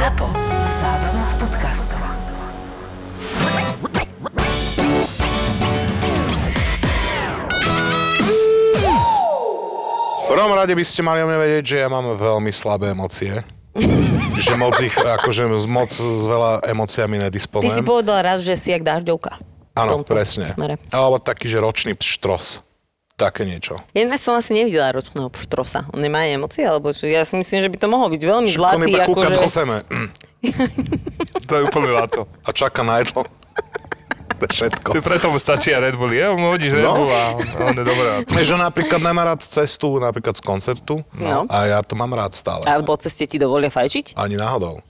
ZAPO. Zábrná v podcastov. V prvom rade by ste mali o mne vedieť, že ja mám veľmi slabé emócie. že moc ich, akože moc s veľa emóciami Ty si povedal raz, že si jak dažďovka. v Áno, presne. Smere. Alebo taký, že ročný štros. Také niečo. Dnes som asi nevidela ročného pštrosa. On nemá emócie, alebo čo? Ja si myslím, že by to mohol byť veľmi On zlatý, iba kúka akože... do zeme To je úplne láco. a čaká na jedlo. to je všetko. Ty preto mu stačí a Red Bull. Ja mu hodíš Red No. Bull a on je to. Že napríklad nemá rád cestu napríklad z koncertu No. a ja to mám rád stále. A po ceste ti dovolia fajčiť? Ani náhodou.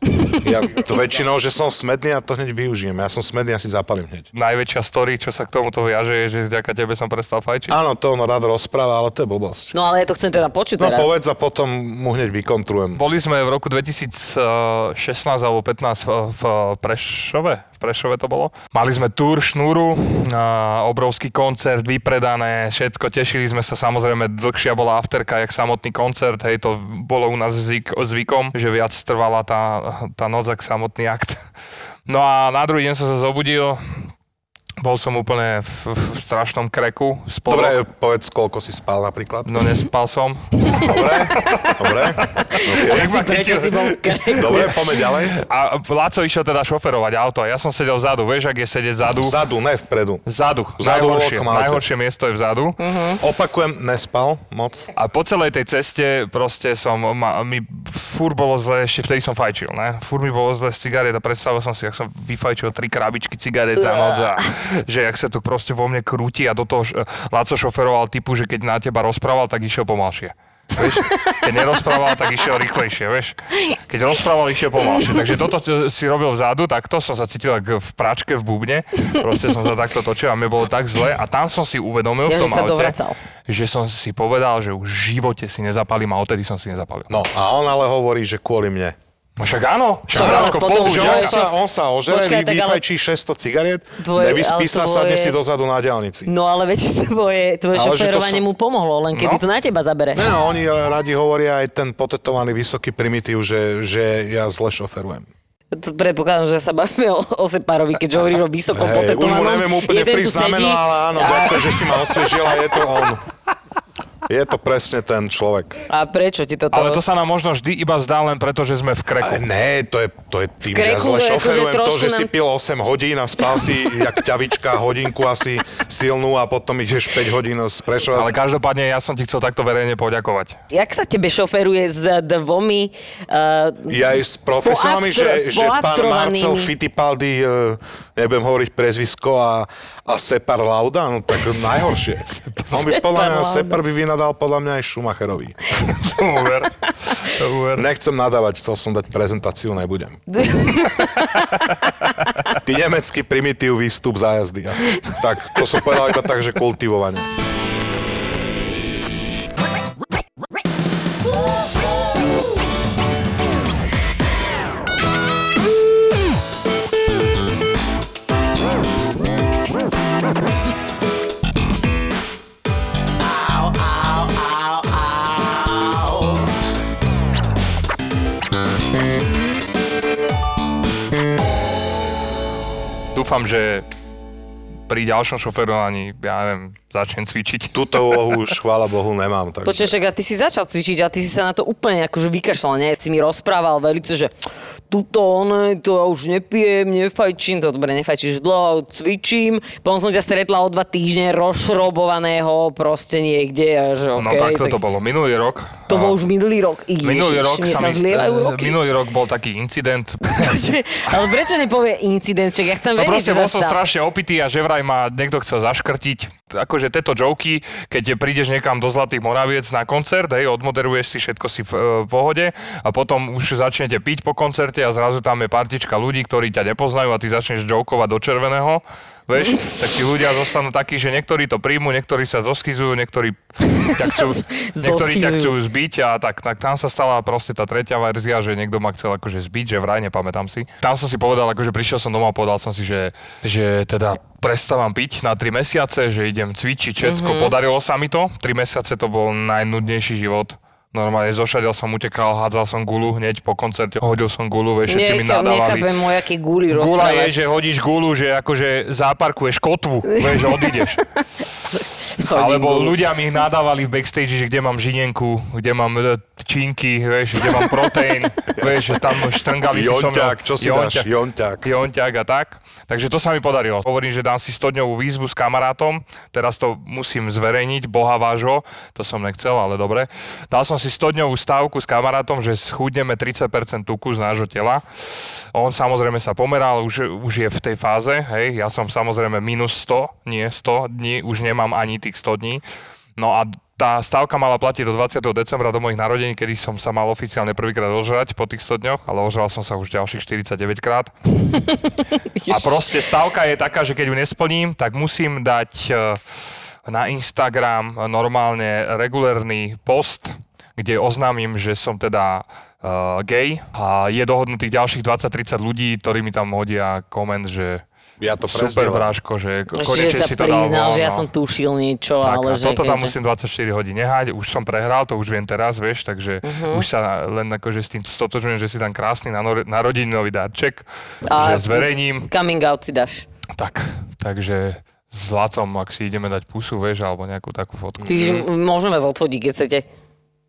Ja to väčšinou, že som smedný a to hneď využijem. Ja som smedný a si zapalím hneď. Najväčšia story, čo sa k tomuto viaže, je, že vďaka tebe som prestal fajčiť. Áno, to on rád rozpráva, ale to je blbosť. No ale ja to chcem teda počuť No teraz. povedz a potom mu hneď vykontrujem. Boli sme v roku 2016 alebo 15 v, v Prešove. Prešove to bolo. Mali sme túr, šnúru, obrovský koncert, vypredané, všetko. Tešili sme sa samozrejme, dlhšia bola afterka, jak samotný koncert. Hej, to bolo u nás zvyk, zvykom, že viac trvala tá, tá noc, ako samotný akt. No a na druhý deň som sa zobudil, bol som úplne v, v strašnom kreku. Spolu. Dobre, povedz, koľko si spal napríklad. No nespal som. Dobre, dobre. Ja si prečo si bol v? Dobre, poďme ďalej. A Laco išiel teda šoferovať auto a ja som sedel vzadu, vieš, ak je sedieť vzadu? Vzadu, ne vpredu. Vzadu. Vzadu najhoršie, najhoršie miesto je vzadu. Opakujem, nespal moc. A po celej tej ceste proste som, ma, mi fur bolo zle, ešte vtedy som fajčil, ne? Fur mi bolo zle z cigariet a predstavil som si, jak som vyfajčil tri krabičky cigariet za noc a že jak sa to proste vo mne krúti a do toho Laco šoferoval typu, že keď na teba rozprával, tak išiel pomalšie. Vieš? Keď nerozprával, tak išiel rýchlejšie, vieš? Keď rozprával, išiel pomalšie. Takže toto si robil vzadu, takto som sa cítil ako v pračke v bubne. Proste som sa takto točil a mi bolo tak zle. A tam som si uvedomil Ja, v že tom aute, dovracal. že som si povedal, že už v živote si nezapalím a odtedy som si nezapalil. No a on ale hovorí, že kvôli mne. No však áno, však potom, že použil. on sa, on sa ožere, Počkaj, vy, tak ale- vyfajčí 600 cigariet, Tvoje- nevyspí ale sa, tvoje- sadne si dozadu na diálnici. No ale veď tvoje, tvoje šoférovanie som- mu pomohlo, len kedy No. to na teba zabere. Ne, no, oni radi hovoria aj ten potetovaný vysoký primitív, že, že ja zle šoferujem. To predpokladám, že sa bavíme o, o Sepárovi, keďže hovoríš o vysokom Hej, už mu potetovanom. neviem úplne prísť znameno, sedí. ale áno, ďakujem, že si ma osviežil a je to on. Je to presne ten človek. A prečo ti toto... Ale to sa nám možno vždy iba zdá len preto, že sme v kreku. Ne, to je, to je tým, že ja zle je šoferujem. To, trošku že si nám- pil 8 hodín a spal si jak ťavička hodinku asi silnú a potom ideš 5 hodín z Prešova. Ale každopádne ja som ti chcel takto verejne poďakovať. Jak sa tebe šoferuje s dvomi... Uh, Ja aj s profesionálmi, že, že pán. Marcel Fittipaldi, e, nebudem hovoriť prezvisko, a, a Separ Lauda, no tak najhoršie. On by podľa mňa. Separ by vynadal podľa mňa aj Schumacherovi. Tomu ver. Tomu ver. Nechcem nadávať, chcel som dať prezentáciu, nebudem. Ty nemecký primitív výstup zájazdy. Asi. Tak, to som povedal iba tak, že kultivovanie. Dúfam, že pri ďalšom šoferovaní, ja neviem, začnem cvičiť. Túto úlohu už, chvála Bohu, nemám. Takže... Však a ty si začal cvičiť a ty si sa na to úplne akože vykašľal, nie? Si mi rozprával velice, že tuto ono, to ja už nepijem, nefajčím, to dobre, nefajčíš dlho, cvičím. Potom som ťa stretla o dva týždne rozšrobovaného proste niekde. A že No okay, takto to bolo. Minulý rok. To bol už minulý rok. Ježiš, Minulý rok sa sa zlievajú roky. Minulý rok bol taký incident. Ale prečo nepovie incidentček? Ja chcem No proste čo bol som strašne opitý a že vraj ma niekto chcel zaškrtiť. Akože tieto joky, keď prídeš niekam do Zlatých Moraviec na koncert, hej, odmoderuješ si všetko si v, e, v pohode a potom už začnete piť po koncerte a zrazu tam je partička ľudí, ktorí ťa nepoznajú a ty začneš jokovať do červeného. Vieš, tak tí ľudia zostanú takí, že niektorí to príjmu, niektorí sa zoschizujú, niektorí ťa chcú, niektorí ťa chcú zbiť a tak, tak tam sa stala proste tá tretia verzia, že niekto ma chcel akože zbiť, že vraj, nepamätám si. Tam som si povedal, akože prišiel som domov a povedal som si, že, že teda prestávam piť na 3 mesiace, že idem cvičiť všetko. Mm-hmm. Podarilo sa mi to. 3 mesiace to bol najnudnejší život Normálne zošadel som, utekal, hádzal som gulu hneď po koncerte, hodil som gulu, vieš, všetci mi nadávali. nechápem o jaké guli Gula rozprávať. je, že hodíš gulu, že akože zaparkuješ kotvu, vieš, odídeš. Alebo ľudia mi ich nadávali v backstage, že kde mám žinenku, kde mám e, činky, vieš, kde mám proteín, vieš, že tam štrngali si so mnou. Jonťák, čo si dáš? Jonťák. Jonťák a tak. Takže to sa mi podarilo. Hovorím, že dám si 100-dňovú výzvu s kamarátom, teraz to musím zverejniť, boha vášho, to som nechcel, ale dobre. Dal som si 100-dňovú stávku s kamarátom, že schudneme 30% tuku z nášho tela. On samozrejme sa pomeral, už, už je v tej fáze, hej, ja som samozrejme minus 100, nie 100 dní, už nemám ani tých 100 dní. No a tá stávka mala platiť do 20. decembra do mojich narodení, kedy som sa mal oficiálne prvýkrát ožrať po tých 100 dňoch, ale ožral som sa už ďalších 49 krát. A proste stavka je taká, že keď ju nesplním, tak musím dať eh, na Instagram normálne regulérny post, kde oznámim, že som teda uh, gay a je dohodnutých ďalších 20-30 ľudí, ktorí mi tam hodia koment, že Ja to super bráško, že že konečne si to dal priznal, von, že ja no. som tušil niečo, Tak, ale že... toto tam keď- musím 24 hodín nehať, už som prehral, to už viem teraz, vieš, takže Mhm. už sa len akože s tým stotožujem, že si dám krásny narodeninový darček, A- že zverejním, Coming out si dáš. tak, takže s Lacom, ak si ideme dať pusu, vieš, alebo nejakú takú fotku. Čiže môžeme vás odfodiť, keď chcete.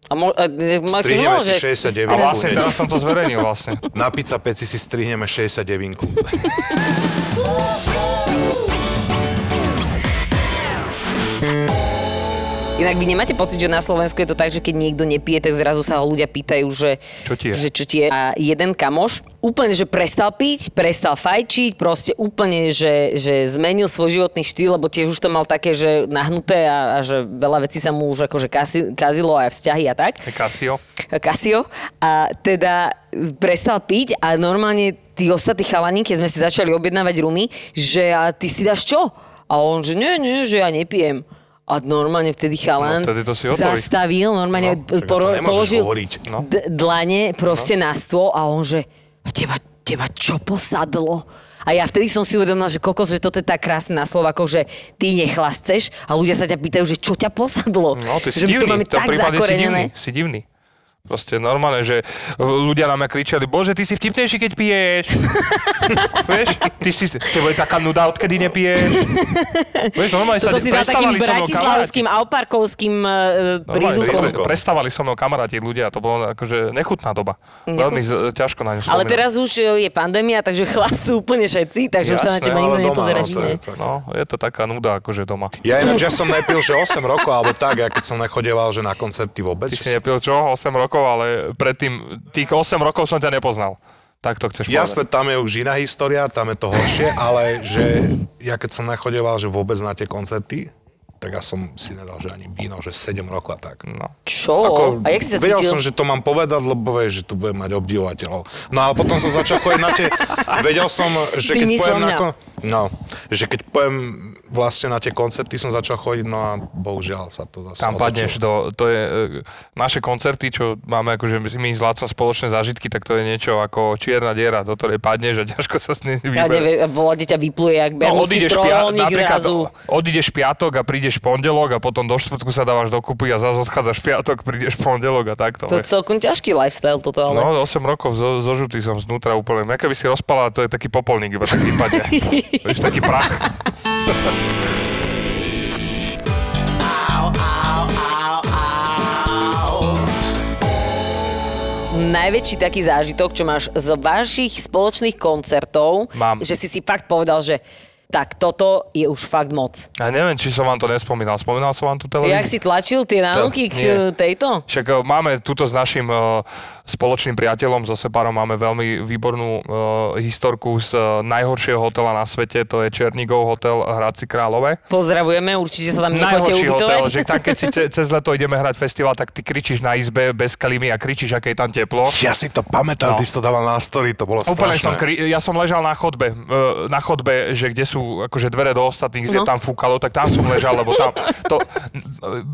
A mo- a, ma- Strihneme môže- si 69. A vlastne teraz som to zverejnil vlastne. Na pizza peci si strihneme 69. Inak vy nemáte pocit, že na Slovensku je to tak, že keď niekto nepije, tak zrazu sa ho ľudia pýtajú, že Čo ti je? Že čo ti je. A jeden kamoš úplne, že prestal piť, prestal fajčiť, proste úplne, že, že zmenil svoj životný štýl, lebo tiež už to mal také, že nahnuté a, a že veľa vecí sa mu už akože kasi, kazilo aj vzťahy a tak. Je Casio. Casio a teda prestal piť a normálne tí ostatní chalani, keď sme si začali objednávať rumy, že a ty si dáš čo? A on, že nie, nie, že ja nepijem. A normálne vtedy chalan No, vtedy to si zastavil, normálne No, poro- položil. No. d- dlane proste na stôl a on, že teba, teba čo posadlo? A ja vtedy som si uvedomila, že kokos, že toto je tak krásne na Slovakoch, že ty nechlasceš a ľudia sa ťa pýtajú, že čo ťa posadlo. No, ty si že my to divný, máme v tom tak prípade si divný, zakorenené. si divný. Proste normálne, že ľudia na mňa kričali, bože, ty si vtipnejší, keď piješ. Vieš, ty si, si bude taká nuda, odkedy nepiješ. Vieš, normálne sa Toto si dal takým prestávali so mnou kamaráti. bratislavským a oparkovským uh, prízvukom. Prestávali so mnou kamaráti ľudia, to bolo akože nechutná doba. Veľmi z, ťažko na ňu Ale teraz už e, je pandémia, takže chlas sú úplne všetci, takže už sa na Jasné, teba nikto nepozerá. no, to je tak. No, je to taká nuda akože doma. Ja ináč, ja som nepil, že 8 rokov, alebo tak, ja keď som nechodieval, že na koncerty vôbec. Ty si nepil čo? 8 rokov, ale predtým, tých 8 rokov som ťa nepoznal. Tak to chceš Jasné, povedať. tam je už iná história, tam je to horšie, ale že ja keď som nechodieval, že vôbec na tie koncerty, tak ja som si nedal, že ani víno, že 7 rokov a tak. No. Čo? a jak si sa vedel cítil? som, že to mám povedať, lebo vieš, že tu budem mať obdivovateľov. No ale potom som začal chodiť na tie... Vedel som, že Ty keď pojem na... Kon... No, že keď pojem vlastne na tie koncerty som začal chodiť, no a bohužiaľ sa to zase Tam otočilo. padneš do, to je, e, naše koncerty, čo máme akože my s Lácom spoločné zážitky, tak to je niečo ako čierna diera, do ktorej padneš a ťažko sa s nej Ja vyberie. neviem, volade ťa vypluje, jak No, odídeš, pia- napríklad, zrazu. odídeš piatok a prídeš v pondelok a potom do štvrtku sa dávaš dokupy a zase odchádzaš piatok, prídeš pondelok a takto. To je celkom ťažký lifestyle toto, ale... No, 8 rokov zo, zožutý som znútra úplne. Ja keby si rozpala, to je taký popolník, iba tak vypadne. Vieš, taký prach. Najväčší taký zážitok, čo máš z vašich spoločných koncertov, Mám. že si si fakt povedal, že tak toto je už fakt moc. Ja neviem, či som vám to nespomínal. Spomínal som vám tú televíziu? Jak si tlačil tie nánuky k tejto? Však e, máme tuto s našim e, spoločným priateľom, so Separom, máme veľmi výbornú e, historku z e, najhoršieho hotela na svete, to je Černigov hotel Hradci Králové. Pozdravujeme, určite sa tam nechoďte Najhorší ubytovať. hotel, že tam keď si ce, cez leto ideme hrať festival, tak ty kričíš na izbe bez klímy a kričíš, aké je tam teplo. Ja si to pamätám, No. ty si to dával na story, to bolo Úplne strašné. som, kri- ja som ležal na chodbe, e, na chodbe, že kde sú akože dvere do ostatných, no. No. tam fúkalo, tak tam som ležal, lebo tam to,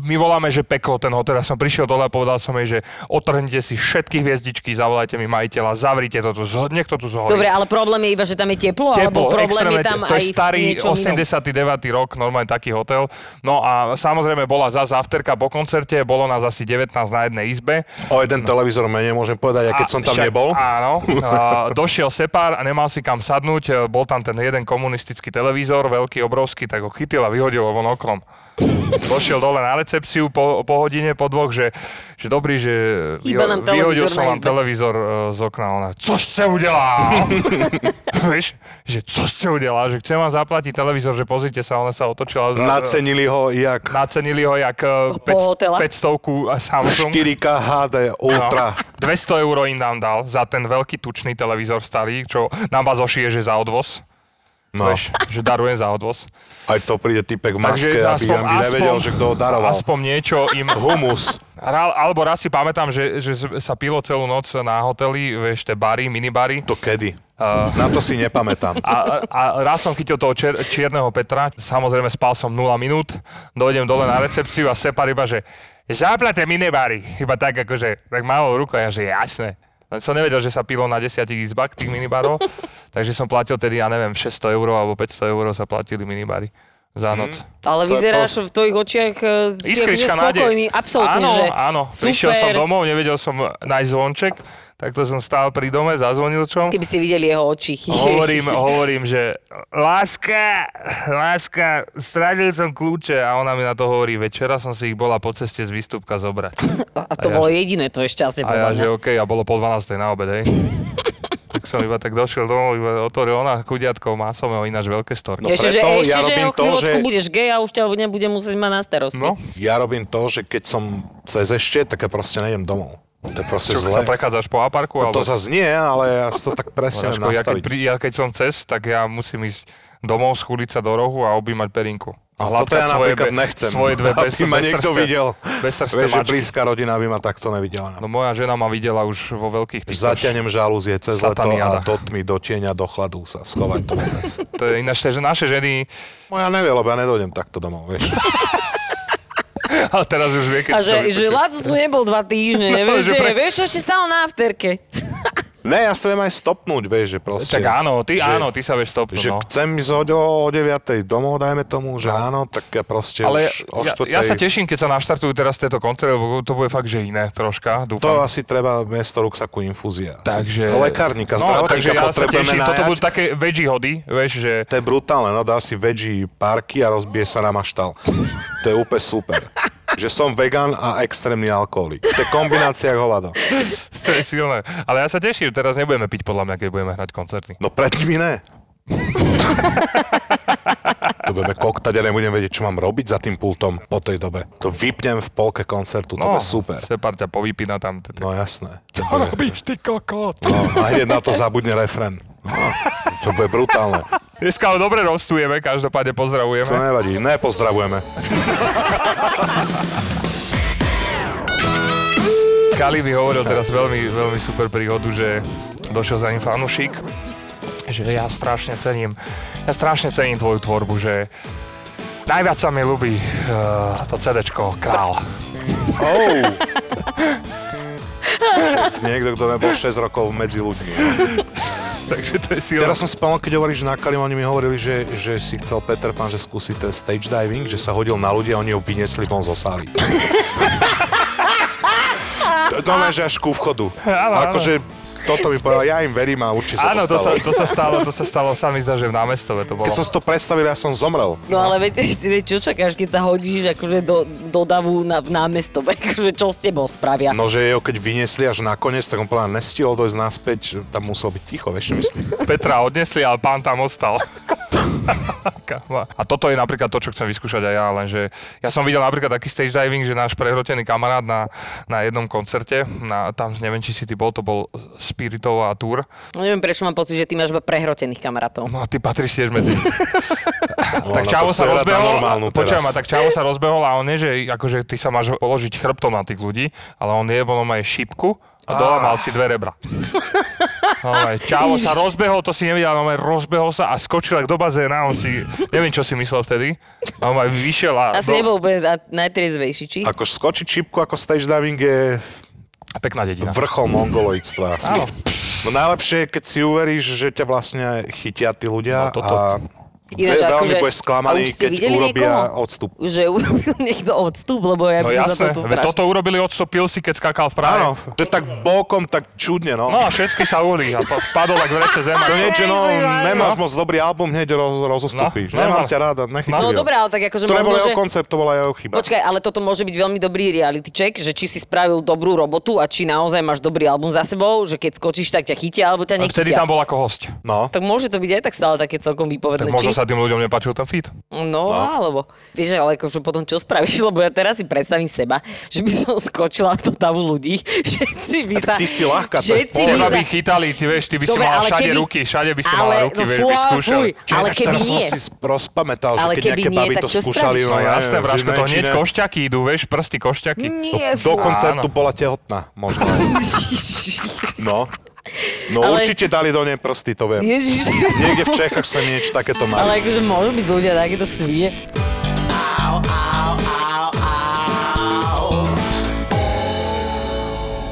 my voláme, že peklo ten hotel. Ja som prišiel dole a povedal som jej, že otrhnite si všetky hviezdičky, zavolajte mi majiteľa, zavrite to tu, nech to tu zhorí. Dobre, ale problém je iba, že tam je teplo, Teplo, alebo problém je tam to aj je starý v niečom inom? 89. rok, normálne taký hotel. No a samozrejme bola zase afterka po koncerte, bolo nás asi 19 na jednej izbe. O jeden televízor menej môžem povedať, aj keď A som tam však- nebol. Áno. A došiel Sepár a nemal si kam sadnúť. Bol tam ten jeden komunistický televízor, veľký, obrovský, tak ho chytil a vyhodil ho von oknom. Došiel dole na recepciu po, po hodine, po dvoch, že, že dobrý, že nám vyhodil som vám izbe. televízor e, z okna. Ona, co ste udelal? Vieš, že co ste udelal? Že chcem vám zaplatiť televízor, že pozrite sa, ona sa otočila. Nacenili ho jak Nacenili ho jak e, Po hotela? 500 Samsung. 4K HD Ultra. No, 200 eur im nám dal za ten veľký tučný televízor starý, čo nám vás ošije, že za odvoz. No, Vieš, že darujem za odvoz. aj to príde typek v maske, aby, aby nevedel, že kto ho daroval. aspoň niečo im... Humus. Alebo raz si pamätám, že, že sa pilo celú noc na hoteli, vieš, tie bary, minibary. To kedy? Uh, Na to si nepamätám. a, a raz som chytil toho čier, čierneho Petra, samozrejme spal som 0 minút, dojdem dole na recepciu a Separ iba, že zaplate minibary. Iba tak akože, tak mávol rukou, ja že jasné. Len som nevedel, že sa pilo na desiatich izbách tých minibarov, takže som platil tedy, ja neviem, 600 eur alebo 500 eur sa platili minibary za noc. Ale To vyzeráš v tvojich očiach uh, Iskrička spokojný, absolútne, áno, že áno. super. Prišiel som domov, nevedel som nájsť zvonček, takto som stál pri dome, zazvonil čom. Keby ste videli jeho oči. Hovorím, hovorím, že láska, láska, stratil som kľúče a ona mi na to hovorí, večera som si ich bola po ceste z výstupka zobrať. A to A ja- bolo jediné to ešte asi A ja, že. OK, a bolo pol 12. na obed, hej. som iba tak došiel domov, iba otvoril ona chudiatkou, má som ho ináč veľké storky. No ešte, že, ešte, ja že robím o to, chvíľočku že- budeš gay a už ťa nebudem musieť mať na starosti. No, Ja robím to, že keď som cez ešte, tak ja proste nejdem domov. To je proste čo, zle. sa prechádzaš po aparku? To alebo... zase nie, ale ja si to tak presne Raško, ja, keď, ja keď som cez, tak ja musím ísť domov, schúliť sa do rohu a objímať perinku. A ja hladkať svoje, napríklad be- nechcem. Svoje dve bez, ma niekto videl. Vieš, že blízka rodina by ma takto nevidela. No moja žena ma videla už vo veľkých tých... Zaťanem žalúzie cez leto a do tmy, do tieňa, do chladu sa schovať to vôbec. To je ináč, že naše ženy, Moja nevie, lebo ja nedojdem takto domov, vieš. ale teraz už vie, keď A si že, že. Laco tu nebol dva týždne, nevieš, Že že, pre- vieš, čo ešte stále na afterke. Ne, ja sa viem aj stopnúť, vieš, že proste. Tak áno, ty že- áno, ty sa vieš stopnúť, Že no. chcem ísť o, o 9 domov, dajme tomu, že áno, tak ja proste Ale už o ja, 4. ja sa teším, keď sa naštartujú teraz tieto koncerty, lebo to bude fakt, že iné troška, To dúfam. asi treba miesto ruksaku infúzia. Takže... Do lekárnika, no, takže ja sa teším, toto najať. budú také veggie hody, vieš, že To je brutálne, no dá si veggie parky a rozbije sa na maštal. To je úplne super. Že som vegan a extrémny alkoholik. To je kombinácia hovado. to je silné. Ale ja sa teším, teraz nebudeme piť podľa mňa, keď budeme hrať koncerty. No pred nimi ne. to budeme koktať a nebudem vedieť, čo mám robiť za tým pultom po tej dobe. To vypnem v polke koncertu, to bude super. Separ ťa povypína tam. t- t- No jasné. Čo robíš, ty kokot? No, a hneď na to zabudne refren. No, to bude brutálne. Dneska ho dobre rostujeme, každopádne To pozdravujeme. nevadí, nepozdravujeme. Kali mi hovoril teraz veľmi, veľmi super príhodu, že došiel za ním fanušik, že ja strašne cením, ja strašne cením tvoju tvorbu, že najviac sa mi ľúbi uh, to CDčko Král. Oh. Niekto, kto nebol 6 rokov medzi ľuďmi. Takže to je silné. Teraz som spomínal, keď hovoríš na Kalim, oni mi hovorili, že, že si chcel Peter Pan, že skúsi ten stage diving, že sa hodil na ľudia a oni ho vyniesli von zo sály. to, to že až ku vchodu. Áno. Akože toto by povedal, ja im verím a určite sa Áno, to to sa, stalo. to sa stalo, to sa stalo, sa mi zdá, že v námestove to bolo. Keď som si to predstavil, ja som zomrel. No ale viete, viete, čo čakáš, keď sa hodíš akože do, do davu na, v námestove, akože čo s tebou spravia. No, že jeho keď vyniesli až nakoniec, tak on povedal, nestihol dojsť naspäť, tam musel byť ticho, vieš, myslím. Petra odnesli, ale pán tam ostal. A toto je napríklad to, čo chcem vyskúšať aj ja, lenže ja som videl napríklad taký stage diving, že náš prehrotený kamarát na, na jednom koncerte, na, tam neviem, či si ty bol, to bol Spiritová tour. No, neviem, prečo mám pocit, že ty máš iba prehrotených kamarátov. No a ty patríš tiež medzi. No, tak ona Čavo sa rozbehol, počujem ma, tak Čavo sa rozbehol a on nie, že akože ty sa máš položiť chrbtom na tých ľudí, ale on je, on má aj šipku a dole mal si dve rebra. Ale čavo sa rozbehol, to si nevidel, no rozbehol sa a skočil ak do bazéna, on si, neviem čo si myslel vtedy, a on aj vyšiel a... Asi nebol úplne na- najtriezvejší, či? Ako skočiť čipku ako stage diving je a pekná dedina. vrchol mongoloidstva asi. Áno. No najlepšie je, keď si uveríš, že ťa vlastne chytia tí ľudia No toto. a Ináč, veľmi akože- budeš sklamaný, keď urobia niekoho? odstup. Že urobil niekto odstup, lebo ja No by som jasné, toto veď strašne... toto urobili odstúpil si, keď skákal v Prahe. Áno, že tak bokom, tak čudne, no. No a všetky sa uhli a pa- padol ak v rece zem. To nie, že no, nemáš No. moc dobrý album, hneď roz, rozostupíš. No, Nemám no. ťa ráda, nechytil. No dobre, ale tak akože To nebol jeho koncept, to bola jeho chyba. Počkaj, ale toto môže byť veľmi dobrý reality check, že či si spravil dobrú robotu a či naozaj máš dobrý album za sebou, že keď skočíš, tak ťa chytia alebo ťa A vtedy nechytia. tam bol ako host. No, Tak môže to byť aj tak stále také celkom výpovedné. Tak? Sa tým ľuďom nepáčil ten feed. No, alebo, vieš, ale akože potom čo spravíš, lebo ja teraz si predstavím seba, že by som skočila do davu ľudí, všetci by sa... ty si ľahká, všetci by sa... by chytali, ty vieš, ty by si mala ale všade keby- ruky, všade by si ale, mala ruky, no, vieš, fú, by ale skúšal. fuj, ale keby teraz nie. som si rozpamätal, že Ale keď keby nejaké baby to skúšali? No ja jasné, Braško, to hneď košťaky idú, vieš, prsty košťaky. Nie, Do koncertu bola tehotná, možno. No. No Ale- určite dali do nej prsty, to viem. Ježiš. Niekde v Čechách sa niečo takéto mali. Ale akože môžu byť ľudia takéto svie.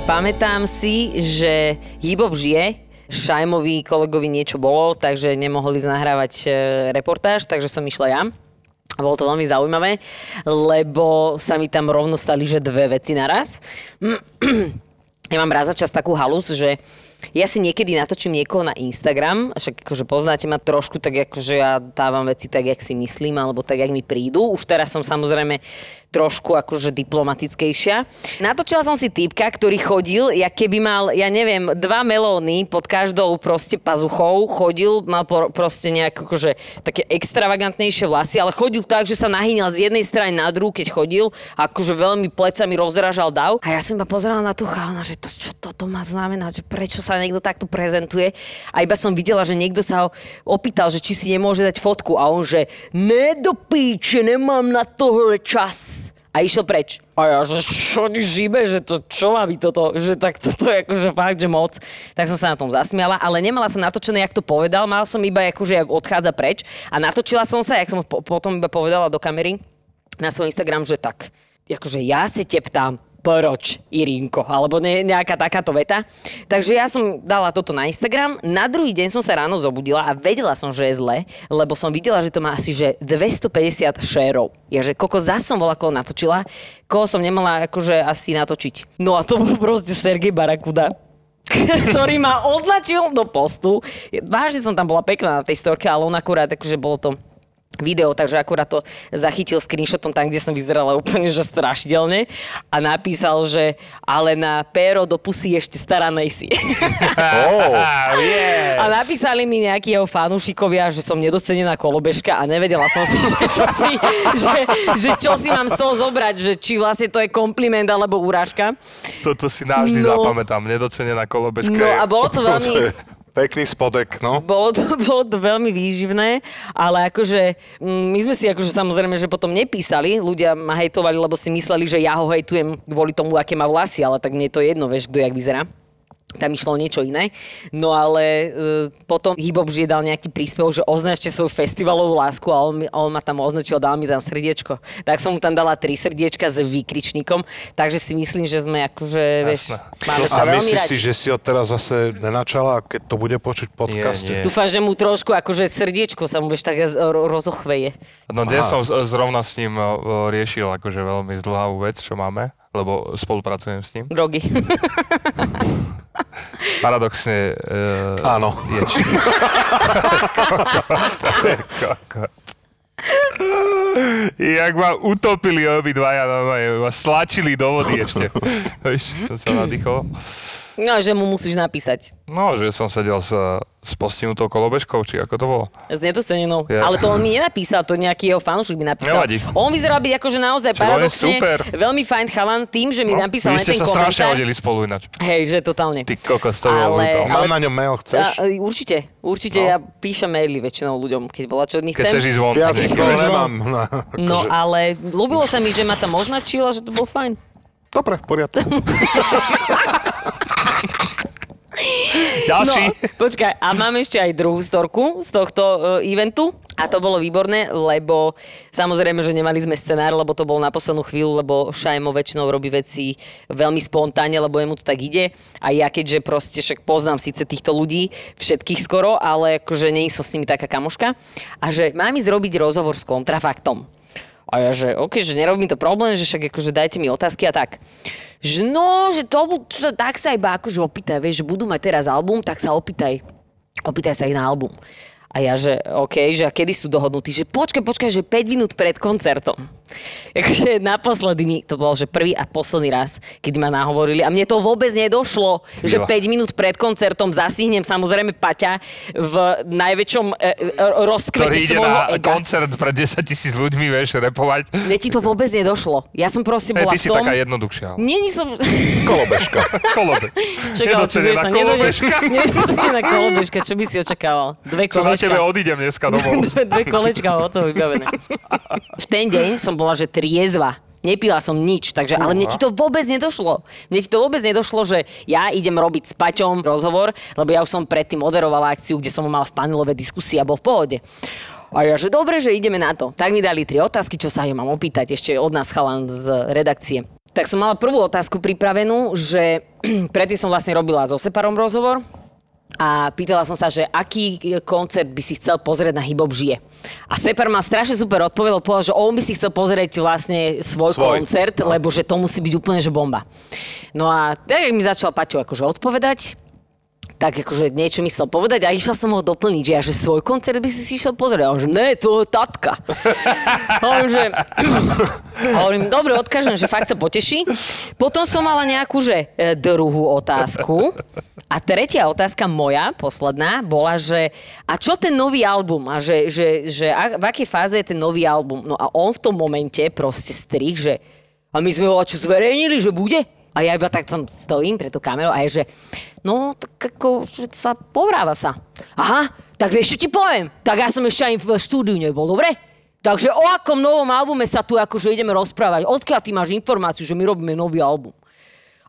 Pamätám si, že Hibop žije, Šajmovi kolegovi niečo bolo, takže nemohli nahrávať e, reportáž, takže som išla ja. A bolo to veľmi zaujímavé, lebo sa mi tam rovno stali, že dve veci naraz. Ja mám raz za čas takú halus, že ja si niekedy natočím niekoho na Instagram, však akože poznáte ma trošku, tak akože ja dávam veci tak, jak si myslím, alebo tak, jak mi prídu. Už teraz som samozrejme trošku akože diplomatickejšia. Natočila som si týpka, ktorý chodil, jak keby mal, ja neviem, dva melóny pod každou proste pazuchou, chodil, mal por- proste nejak akože také extravagantnejšie vlasy, ale chodil tak, že sa nahýňal z jednej strany na druhú, keď chodil, akože veľmi plecami rozrážal dav. A ja som iba pozerala na tú chalana, že to, čo toto má znamenať, že prečo sa niekto takto prezentuje. A iba som videla, že niekto sa ho opýtal, že či si nemôže dať fotku a on, že ne do píče, nemám na tohle čas. A išiel preč. A ja, že čo ty žibe, že to, čo má byť toto, že tak toto je akože fakt, že moc. Tak som sa na tom zasmiala, ale nemala som natočené, jak to povedal, mal som iba akože, jak odchádza preč a natočila som sa, jak som po, potom iba povedala do kamery na svoj Instagram, že tak, akože ja se te ptám, proč, Irinko, alebo ne, nejaká takáto veta. Takže ja som dala toto na Instagram, na druhý deň som sa ráno zobudila a vedela som, že je zle, lebo som videla, že to má asi že 250 šérov. Ja, že koko zas som bola koho natočila, koho som nemala akože asi natočiť. No a to bol proste Sergej Barakuda ktorý ma označil do postu. Vážne som tam bola pekná na tej storke, ale on akurát, akože bolo to video, takže akurát to zachytil screenshotom tam, kde som vyzerala úplne že strašidelne a napísal, že ale na péro do pusy ešte stará nejsi. Oh, yes. A napísali mi nejakí jeho fanúšikovia, že som nedocenená kolobežka a nevedela som si, že čo si, že, že čo si mám z toho zobrať, že či vlastne to je kompliment alebo urážka. Toto si navždy No. zapamätám, nedocenená kolobežka. No je- a bolo to veľmi... pekný spodek, no. Bolo to, bolo to veľmi výživné, ale akože mm, my sme si akože samozrejme, že potom nepísali, ľudia ma hejtovali, lebo si mysleli, že ja ho hejtujem kvôli tomu, aké má vlasy, ale tak mne je to jedno, vieš, kto jak vyzerá. Tam išlo niečo iné. No ale e, potom Hibop žije dal nejaký príspevok, že označte svoju festivalovú lásku a on, on ma tam označil, dal mi tam srdiečko. Tak som mu tam dala tri srdiečka s výkričníkom, takže si myslím, že sme akože, vieš, máme sa A veľmi myslíš radi. si, že si ho teraz zase nenačala, keď to bude počuť podcaste? Nie, nie. Dúfam, že mu trošku akože srdiečko sa mu vieš tak ro- rozochveje. No dnes som zrovna s ním o, riešil akože veľmi zdlhavú vec, čo máme, lebo spolupracujem s ním. Drogy. Paradoxne uh, Áno. je. Kokot. Jak ma utopili obidvaja, no, ma stlačili do vody ešte. Víš, som sa nadýchol. No, že mu musíš napísať. No, že som sedel s, s postihnutou kolobežkou, či ako to bolo. S nedocenenou. Ja. Ale to on mi nenapísal, to nejaký jeho fanúšik mi napísal. Nevadí. On vyzeral byť akože naozaj Čiže paradoxne super. veľmi fajn chalan tým, že mi napísal No, Vy len ste ten sa strašne komentár. hodili spolu ináč. Hej, že totálne. Ty kokos, to Ale- brutálne. Mám na ňom mail, chceš? A, e, určite, určite No. ja píšem maily väčšinou ľuďom, keď bola čo Keď chcem. chceš ísť von. Zvon. nemám. No akože- ale ľúbilo sa mi, že ma tam označil a že to bolo fajn. Dobre, v poriadku. Ďalší. No, počkaj, a mám ešte aj druhú storku z tohto uh, eventu. A to bolo výborné, lebo samozrejme, že nemali sme scenár, lebo to bolo na poslednú chvíľu, lebo Šajmo väčšinou robí veci veľmi spontánne, lebo jemu to tak ide. A ja keďže proste však poznám síce týchto ľudí, všetkých skoro, ale akože nie som s nimi taká kamoška. A že mám ísť robiť rozhovor s kontrafaktom. A ja, že OK, že nerobím to problém, že však akože dajte mi otázky a tak. Že no, že to, to tak sa iba akože opýtaj, vieš, že budú mať teraz album, tak sa opýtaj. Opýtaj sa ich na album. A ja, že OK, že a kedy sú dohodnutí? Že počkaj, počkaj, že 5 minút pred koncertom. Akože naposledy mi to bol, že prvý a posledný raz, kedy ma nahovorili a mne to vôbec nedošlo, že Jo. 5 minút pred koncertom zasihnem samozrejme Paťa v najväčšom e, e, rozkvete svojho na ega. koncert pre 10 tisíc ľuďmi, vieš, repovať. Mne ti to vôbec nedošlo. Ja som proste Hey, bola ty v si tom... taká jednoduchšia. Nie, nie som... Kolobežka. Kolobe. Čakala, či Nedocenená kolobežka. Nedocenená kolobežka, čo by si očakával? Dve kolečka. Tebe odídem dneska domov. dve, dve kolečka, hotovo vybavené. V ten deň som bola, že triezva. Nepila som nič, takže, ale mne ti to vôbec nedošlo. Mne ti to vôbec nedošlo, že ja idem robiť s Paťom rozhovor, lebo ja už som predtým moderovala akciu, kde som mal v panelové diskusie a bol v pohode. A ja, že dobre, že ideme na to. Tak mi dali tri otázky, čo sa ja mám opýtať ešte od nás chalan z redakcie. Tak som mala prvú otázku pripravenú, že predtým som vlastne robila so Separom rozhovor, a pýtala som sa, že aký koncert by si chcel pozrieť na Hip Hop žije. A Separ ma strašne super odpovedal, povedal, že on by si chcel pozrieť vlastne svoj, Svoj. koncert, no. lebo že to musí byť úplne že bomba. No a tak jak mi začal Paťo akože odpovedať, tak akože niečo mi chcel povedať a išla som ho doplniť, že ja, že svoj koncert by si si išiel pozrieť. A on, že ne, to je tatka. Hovorím, že... Hovorím, dobre, odkážem, že fakt sa poteší. Potom som mala nejakú, že e, druhú otázku. A tretia otázka moja, posledná, bola, že a čo ten nový album? A že, že, že a, v akej fáze je ten nový album? No a on v tom momente proste strich, že a my sme ho čo zverejnili, že bude? A ja iba tak tam stojím pre tú kameru a je, že no, tak ako, že sa povráva sa. Aha, tak vieš, čo ti poviem? Tak ja som ešte ani v štúdiu nebol, dobre? Takže o akom novom albume sa tu akože ideme rozprávať? Odkiaľ ty máš informáciu, že my robíme nový album?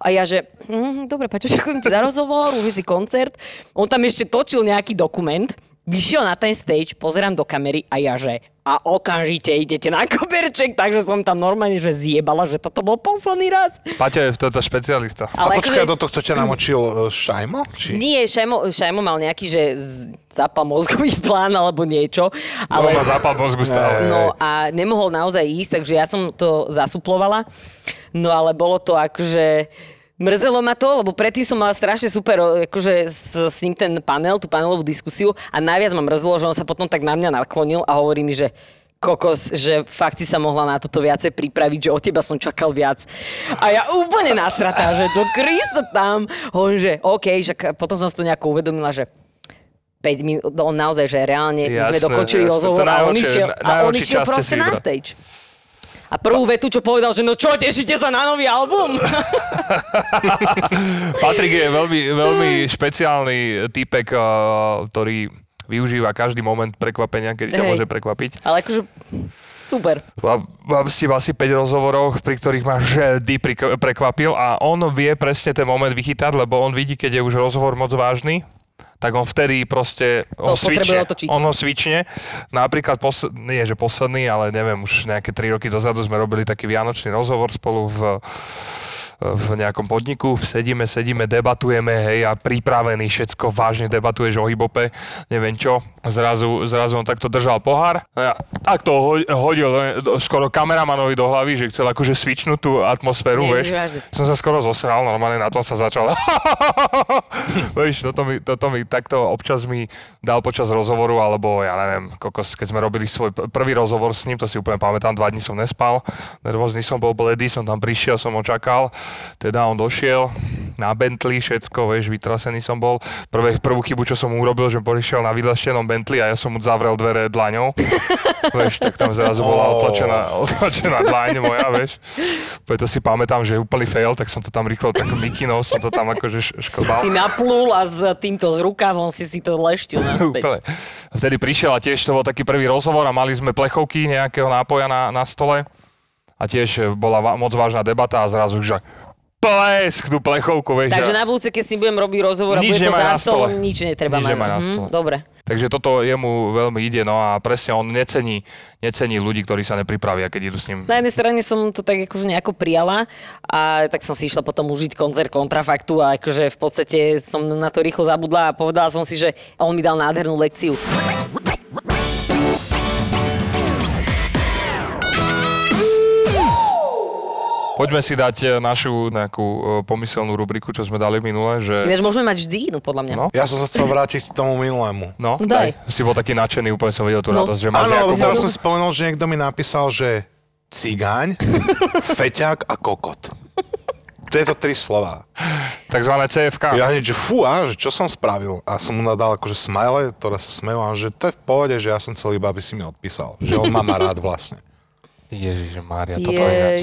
A ja, že, hm, dobre, Paťo, ďakujem ti za rozhovor, už si koncert. On tam ešte točil nejaký dokument, vyšiel na ten stage, pozerám do kamery a ja, že a okamžite idete na koberček, takže som tam normálne, že zjebala, že toto bol posledný raz. Paťo je toto špecialista. A Ale počkaj, akože- do tohto ťa namočil e, Šajmo? Či? Nie, Šajmo, Šajmo mal nejaký, že z- zapal mozgový plán alebo niečo. Ale... Ale, má zápal mozgu stále. no a nemohol naozaj ísť, takže ja som to zasuplovala. No ale bolo to akože... Mrzelo ma to, lebo predtým som mala strašne super akože s, s ním ten panel, tú panelovú diskusiu a najviac ma mrzelo, že on sa potom tak na mňa naklonil a hovorí mi, že kokos, že fakt sa mohla na toto viacej pripraviť, že od teba som čakal viac. A ja úplne nasratá, že to Kristo tam. Hovorím, že OK, že potom som si to nejako uvedomila, že 5 minút, on naozaj, že reálne my sme dokončili jasné, rozhovor a on išiel, a on išiel proste na stage. A prvú vetu, čo povedal, že no čo, tešíte sa na nový album? Patrik je veľmi, veľmi špeciálny typek, eh, ktorý využíva každý moment prekvapenia, keď ťa Hej. môže prekvapiť. Ale akože super. Mám si asi 5 rozhovorov, pri ktorých ma vždy prekvapil a on vie presne ten moment vychytať, lebo on vidí, keď je už rozhovor moc vážny, tak on vtedy proste, on To switchne, otočiť. on ho switchne. Napríklad, posl- nie že posledný, ale neviem, už nejaké 3 roky dozadu sme robili taký vianočný rozhovor spolu v v nejakom podniku, sedíme, sedíme, debatujeme, hej, a pripravený, všetko vážne debatuješ o hibope, neviem čo. Zrazu, zrazu on takto držal pohár a ja takto ho- hodil eh, skoro kameramanovi do hlavy, že chcel akože switchnúť tú atmosféru, vieš. Som sa skoro zosral, normálne na tom sa začal. vieš, toto mi, toto mi takto občas mi dal počas rozhovoru, alebo ja neviem, kokos, keď sme robili svoj prvý rozhovor s ním, to si úplne pamätám, dva dní som nespal, nervózny som bol bledý, som tam prišiel, som ho čakal, teda on došiel na Bentley, všetko, vieš, vytrasený som bol. Prvé, prvú chybu, čo som mu urobil, že prišiel na vyleštenom Bentley a ja som mu zavrel dvere dlaňou. vieš, tak tam zrazu bola otlačená, otlačená dlaň moja, vieš. Preto si pamätám, že je úplný fail, tak som to tam rýchlo tak mikinou, som to tam akože š- šklbal. Si naplul a s týmto z rukavom si si to leštil naspäť. Úplne. Vtedy prišiel a tiež to bol taký prvý rozhovor a mali sme plechovky nejakého nápoja na, na stole a tiež bola va- moc vážna debata a zrazu, že plesknú plechovku, vieš. Takže na budúce, keď s ním budem robiť rozhovor a Nič bude to za stolom, nič netreba Nič mať. na Mhm, stole. Dobre. Takže toto jemu veľmi ide, no a presne on necení, necení ľudí, ktorí sa nepripravia, keď idú s ním. Na jednej strane som to tak akože nejako prijala a tak som si išla potom užiť koncert kontrafaktu a akože v podstate som na to rýchlo zabudla a povedala som si, že on mi dal nádhernú lekciu. Poďme si dať e, našu nejakú e, pomyselnú rubriku, čo sme dali minule, že... Ináč môžeme mať vždy inú, podľa mňa. No. Ja som sa chcel vrátiť k tomu minulému. No, daj. Si bol taký nadšený, úplne som videl tú No. radosť, že máš Áno, teraz som spomenul, že niekto mi napísal, že cigáň, feťák a kokot. Tieto tri slova. Takzvané CFK. Ja hneď, že fú, a, že čo som spravil? A som mu nadal akože smile, ktoré sa smejú, a že to je v pohode, že ja som chcel iba, aby si mi odpísal. Že on má ma rád vlastne. Ježiš, Mária, toto je ináč.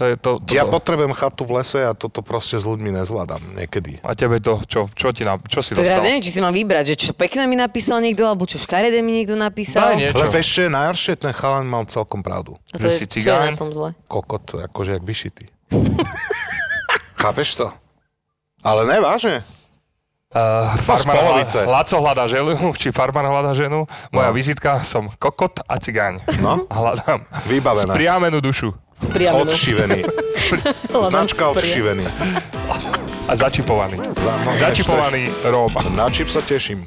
To je to, toto. Ja potrebujem chatu v lese a toto proste s ľuďmi nezvládam niekedy. A tebe to, čo, čo, ti na, čo si To teraz dostal? neviem, či si mám vybrať, že čo pekné mi napísal niekto, alebo čo škaredé mi niekto napísal. Daj niečo. Ale vieš, čo je najhoršie, ten chalan mal celkom pravdu. A to Že je, si čo je na tom zle? Kokot, akože jak vyšitý. Chápeš to? Ale ne, vážne. Uh, farmár polovice. hľa- Laco hľadá ženu, či farmár hľadá ženu. Moja vizitka, som kokot a cigáň. No. Hľadám Vybavené. spriamenú dušu Spriamenú. Odšivený. Značka odšivený. a začipovaný. No, Začipovaný Róm. Na čip sa teším.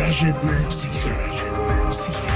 Starożytna psyche. see.